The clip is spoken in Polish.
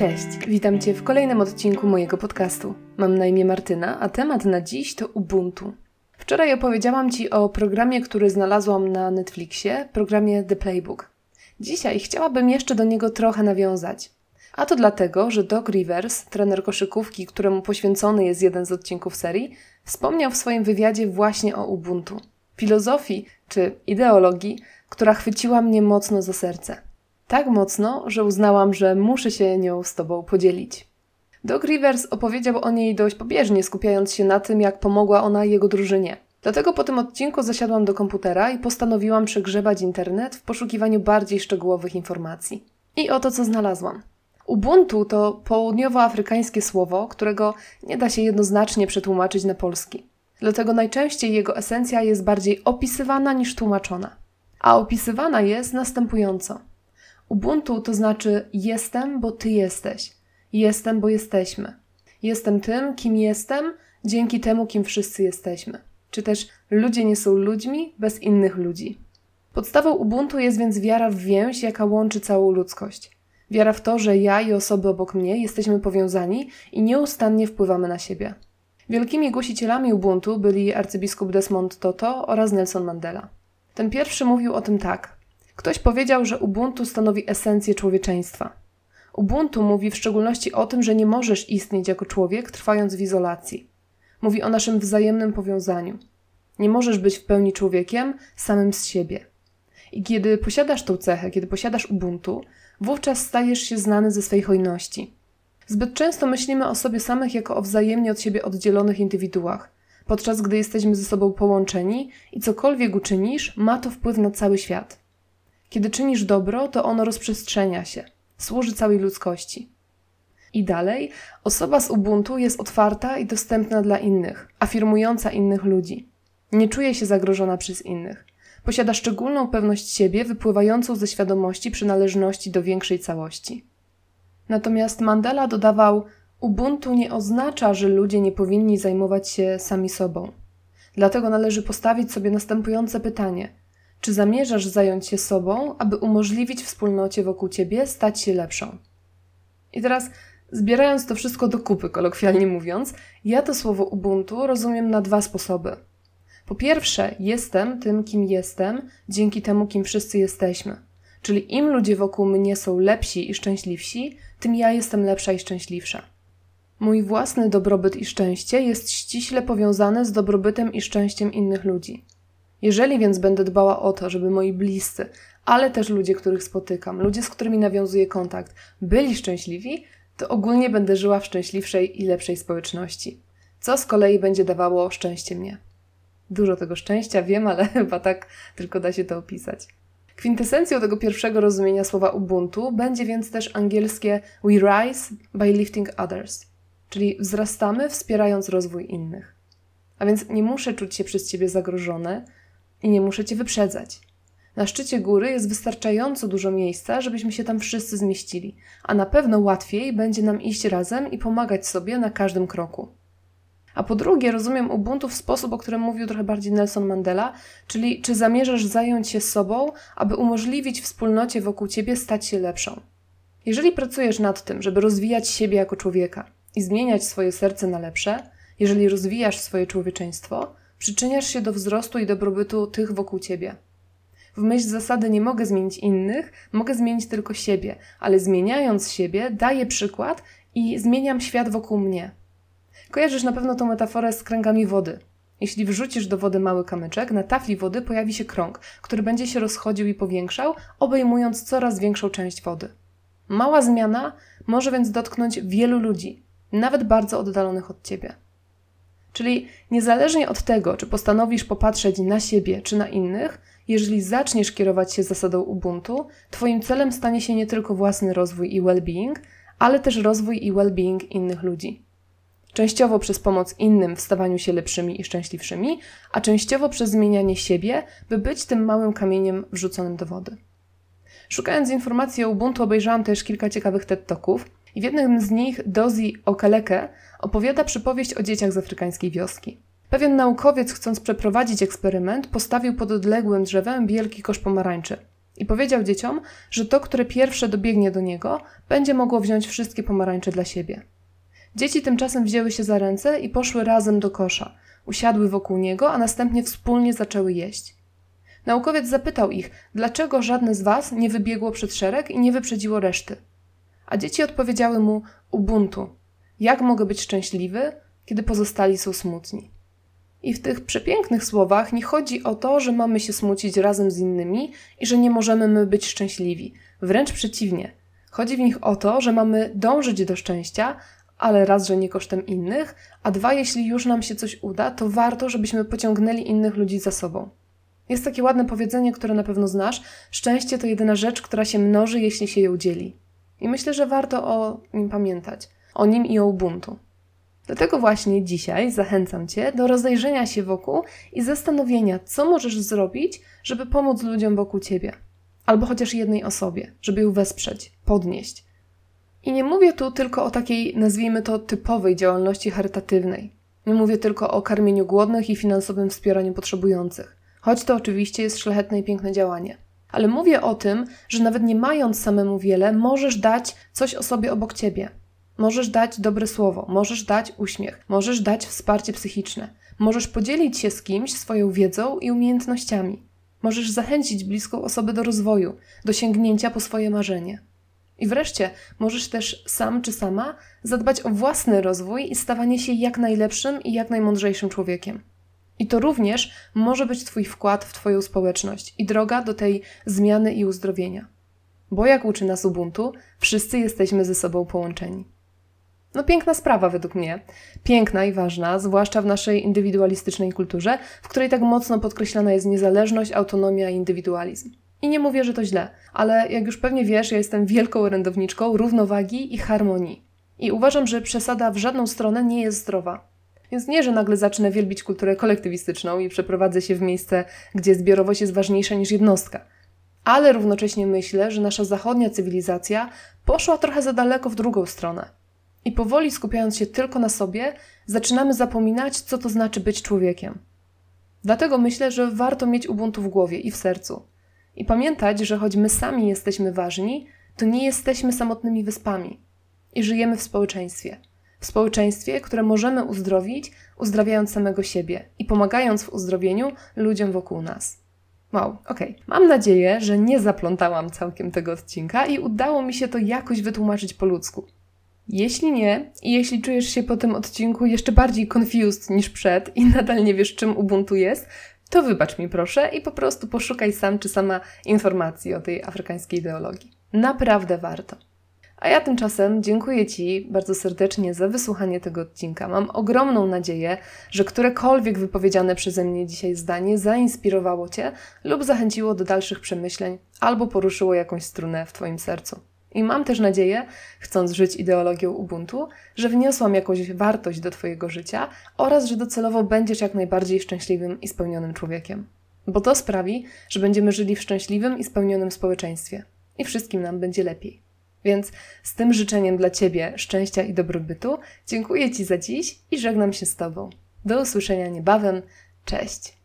Cześć, witam Cię w kolejnym odcinku mojego podcastu. Mam na imię Martyna, a temat na dziś to Ubuntu. Wczoraj opowiedziałam Ci o programie, który znalazłam na Netflixie, programie The Playbook. Dzisiaj chciałabym jeszcze do niego trochę nawiązać. A to dlatego, że Doc Rivers, trener koszykówki, któremu poświęcony jest jeden z odcinków serii, wspomniał w swoim wywiadzie właśnie o Ubuntu. Filozofii czy ideologii, która chwyciła mnie mocno za serce. Tak mocno, że uznałam, że muszę się nią z Tobą podzielić. Doc Rivers opowiedział o niej dość pobieżnie, skupiając się na tym, jak pomogła ona jego drużynie. Dlatego po tym odcinku zasiadłam do komputera i postanowiłam przegrzebać internet w poszukiwaniu bardziej szczegółowych informacji. I oto co znalazłam. Ubuntu to południowoafrykańskie słowo, którego nie da się jednoznacznie przetłumaczyć na polski. Dlatego najczęściej jego esencja jest bardziej opisywana niż tłumaczona. A opisywana jest następująco. Ubuntu to znaczy jestem, bo ty jesteś. Jestem, bo jesteśmy. Jestem tym, kim jestem, dzięki temu, kim wszyscy jesteśmy. Czy też ludzie nie są ludźmi bez innych ludzi. Podstawą Ubuntu jest więc wiara w więź, jaka łączy całą ludzkość. Wiara w to, że ja i osoby obok mnie jesteśmy powiązani i nieustannie wpływamy na siebie. Wielkimi głosicielami Ubuntu byli arcybiskup Desmond Tutu oraz Nelson Mandela. Ten pierwszy mówił o tym tak. Ktoś powiedział, że Ubuntu stanowi esencję człowieczeństwa. Ubuntu mówi w szczególności o tym, że nie możesz istnieć jako człowiek, trwając w izolacji. Mówi o naszym wzajemnym powiązaniu. Nie możesz być w pełni człowiekiem samym z siebie. I kiedy posiadasz tą cechę, kiedy posiadasz Ubuntu, wówczas stajesz się znany ze swej hojności. Zbyt często myślimy o sobie samych jako o wzajemnie od siebie oddzielonych indywiduach, podczas gdy jesteśmy ze sobą połączeni i cokolwiek uczynisz, ma to wpływ na cały świat. Kiedy czynisz dobro, to ono rozprzestrzenia się, służy całej ludzkości. I dalej, osoba z Ubuntu jest otwarta i dostępna dla innych, afirmująca innych ludzi. Nie czuje się zagrożona przez innych. Posiada szczególną pewność siebie, wypływającą ze świadomości przynależności do większej całości. Natomiast Mandela dodawał: Ubuntu nie oznacza, że ludzie nie powinni zajmować się sami sobą. Dlatego należy postawić sobie następujące pytanie: czy zamierzasz zająć się sobą, aby umożliwić wspólnocie wokół ciebie stać się lepszą? I teraz, zbierając to wszystko do kupy, kolokwialnie mówiąc, ja to słowo Ubuntu rozumiem na dwa sposoby. Po pierwsze, jestem tym, kim jestem, dzięki temu, kim wszyscy jesteśmy. Czyli im ludzie wokół mnie są lepsi i szczęśliwsi, tym ja jestem lepsza i szczęśliwsza. Mój własny dobrobyt i szczęście jest ściśle powiązany z dobrobytem i szczęściem innych ludzi. Jeżeli więc będę dbała o to, żeby moi bliscy, ale też ludzie, których spotykam, ludzie, z którymi nawiązuję kontakt, byli szczęśliwi, to ogólnie będę żyła w szczęśliwszej i lepszej społeczności, co z kolei będzie dawało szczęście mnie. Dużo tego szczęścia wiem, ale chyba tak tylko da się to opisać. Kwintesencją tego pierwszego rozumienia słowa Ubuntu będzie więc też angielskie We rise by lifting others, czyli wzrastamy wspierając rozwój innych. A więc nie muszę czuć się przez ciebie zagrożone, i nie muszę cię wyprzedzać. Na szczycie góry jest wystarczająco dużo miejsca, żebyśmy się tam wszyscy zmieścili, a na pewno łatwiej będzie nam iść razem i pomagać sobie na każdym kroku. A po drugie, rozumiem Ubuntu w sposób, o którym mówił trochę bardziej Nelson Mandela, czyli czy zamierzasz zająć się sobą, aby umożliwić wspólnocie wokół ciebie stać się lepszą. Jeżeli pracujesz nad tym, żeby rozwijać siebie jako człowieka i zmieniać swoje serce na lepsze, jeżeli rozwijasz swoje człowieczeństwo, przyczyniasz się do wzrostu i dobrobytu tych wokół ciebie. W myśl zasady nie mogę zmienić innych, mogę zmienić tylko siebie, ale zmieniając siebie, daję przykład i zmieniam świat wokół mnie. Kojarzysz na pewno tą metaforę z kręgami wody. Jeśli wrzucisz do wody mały kamyczek, na tafli wody pojawi się krąg, który będzie się rozchodził i powiększał, obejmując coraz większą część wody. Mała zmiana może więc dotknąć wielu ludzi, nawet bardzo oddalonych od ciebie. Czyli niezależnie od tego, czy postanowisz popatrzeć na siebie czy na innych, jeżeli zaczniesz kierować się zasadą Ubuntu, Twoim celem stanie się nie tylko własny rozwój i well-being, ale też rozwój i well-being innych ludzi. Częściowo przez pomoc innym w stawaniu się lepszymi i szczęśliwszymi, a częściowo przez zmienianie siebie, by być tym małym kamieniem wrzuconym do wody. Szukając informacji o Ubuntu, obejrzałam też kilka ciekawych TED Talków I w jednym z nich Dozi Okeleke opowiada przypowieść o dzieciach z afrykańskiej wioski. Pewien naukowiec, chcąc przeprowadzić eksperyment, postawił pod odległym drzewem wielki kosz pomarańczy i powiedział dzieciom, że to, które pierwsze dobiegnie do niego, będzie mogło wziąć wszystkie pomarańcze dla siebie. Dzieci tymczasem wzięły się za ręce i poszły razem do kosza, usiadły wokół niego, a następnie wspólnie zaczęły jeść. Naukowiec zapytał ich, dlaczego żadne z was nie wybiegło przed szereg i nie wyprzedziło reszty. A dzieci odpowiedziały mu: Ubuntu. Jak mogę być szczęśliwy, kiedy pozostali są smutni? I w tych przepięknych słowach nie chodzi o to, że mamy się smucić razem z innymi i że nie możemy my być szczęśliwi. Wręcz przeciwnie. Chodzi w nich o to, że mamy dążyć do szczęścia, ale raz, że nie kosztem innych, a dwa, jeśli już nam się coś uda, to warto, żebyśmy pociągnęli innych ludzi za sobą. Jest takie ładne powiedzenie, które na pewno znasz: szczęście to jedyna rzecz, która się mnoży, jeśli się ją dzieli. I myślę, że warto o nim pamiętać, o nim i o Ubuntu. Dlatego właśnie dzisiaj zachęcam Cię do rozejrzenia się wokół i zastanowienia, co możesz zrobić, żeby pomóc ludziom wokół Ciebie, albo chociaż jednej osobie, żeby ją wesprzeć, podnieść. I nie mówię tu tylko o takiej, nazwijmy to, typowej działalności charytatywnej. Nie mówię tylko o karmieniu głodnych i finansowym wspieraniu potrzebujących, choć to oczywiście jest szlachetne i piękne działanie. Ale mówię o tym, że nawet nie mając samemu wiele, możesz dać coś osobie obok ciebie. Możesz dać dobre słowo, możesz dać uśmiech, możesz dać wsparcie psychiczne, możesz podzielić się z kimś swoją wiedzą i umiejętnościami. Możesz zachęcić bliską osobę do rozwoju, do sięgnięcia po swoje marzenie. I wreszcie możesz też sam czy sama zadbać o własny rozwój i stawanie się jak najlepszym i jak najmądrzejszym człowiekiem. I to również może być Twój wkład w Twoją społeczność i droga do tej zmiany i uzdrowienia. Bo jak uczy nas Ubuntu, wszyscy jesteśmy ze sobą połączeni. No piękna sprawa według mnie. Piękna i ważna, zwłaszcza w naszej indywidualistycznej kulturze, w której tak mocno podkreślana jest niezależność, autonomia i indywidualizm. I nie mówię, że to źle, ale jak już pewnie wiesz, ja jestem wielką orędowniczką równowagi i harmonii. I uważam, że przesada w żadną stronę nie jest zdrowa. Więc nie, że nagle zacznę wielbić kulturę kolektywistyczną i przeprowadzę się w miejsce, gdzie zbiorowość jest ważniejsza niż jednostka. Ale równocześnie myślę, że nasza zachodnia cywilizacja poszła trochę za daleko w drugą stronę. I powoli skupiając się tylko na sobie, zaczynamy zapominać, co to znaczy być człowiekiem. Dlatego myślę, że warto mieć Ubuntu w głowie i w sercu. I pamiętać, że choć my sami jesteśmy ważni, to nie jesteśmy samotnymi wyspami i żyjemy w społeczeństwie. W społeczeństwie, które możemy uzdrowić, uzdrawiając samego siebie i pomagając w uzdrowieniu ludziom wokół nas. Wow, okej. Okay. Mam nadzieję, że nie zaplątałam całkiem tego odcinka i udało mi się to jakoś wytłumaczyć po ludzku. Jeśli nie, i jeśli czujesz się po tym odcinku jeszcze bardziej confused niż przed i nadal nie wiesz, czym Ubuntu jest, to wybacz mi proszę i po prostu poszukaj sam czy sama informacji o tej afrykańskiej ideologii. Naprawdę warto. A ja tymczasem dziękuję Ci bardzo serdecznie za wysłuchanie tego odcinka. Mam ogromną nadzieję, że którekolwiek wypowiedziane przeze mnie dzisiaj zdanie zainspirowało Cię lub zachęciło do dalszych przemyśleń albo poruszyło jakąś strunę w Twoim sercu. I mam też nadzieję, chcąc żyć ideologią Ubuntu, że wniosłam jakąś wartość do Twojego życia oraz że docelowo będziesz jak najbardziej szczęśliwym i spełnionym człowiekiem. Bo to sprawi, że będziemy żyli w szczęśliwym i spełnionym społeczeństwie i wszystkim nam będzie lepiej. Więc z tym życzeniem dla Ciebie szczęścia i dobrobytu dziękuję Ci za dziś i żegnam się z Tobą. Do usłyszenia niebawem. Cześć!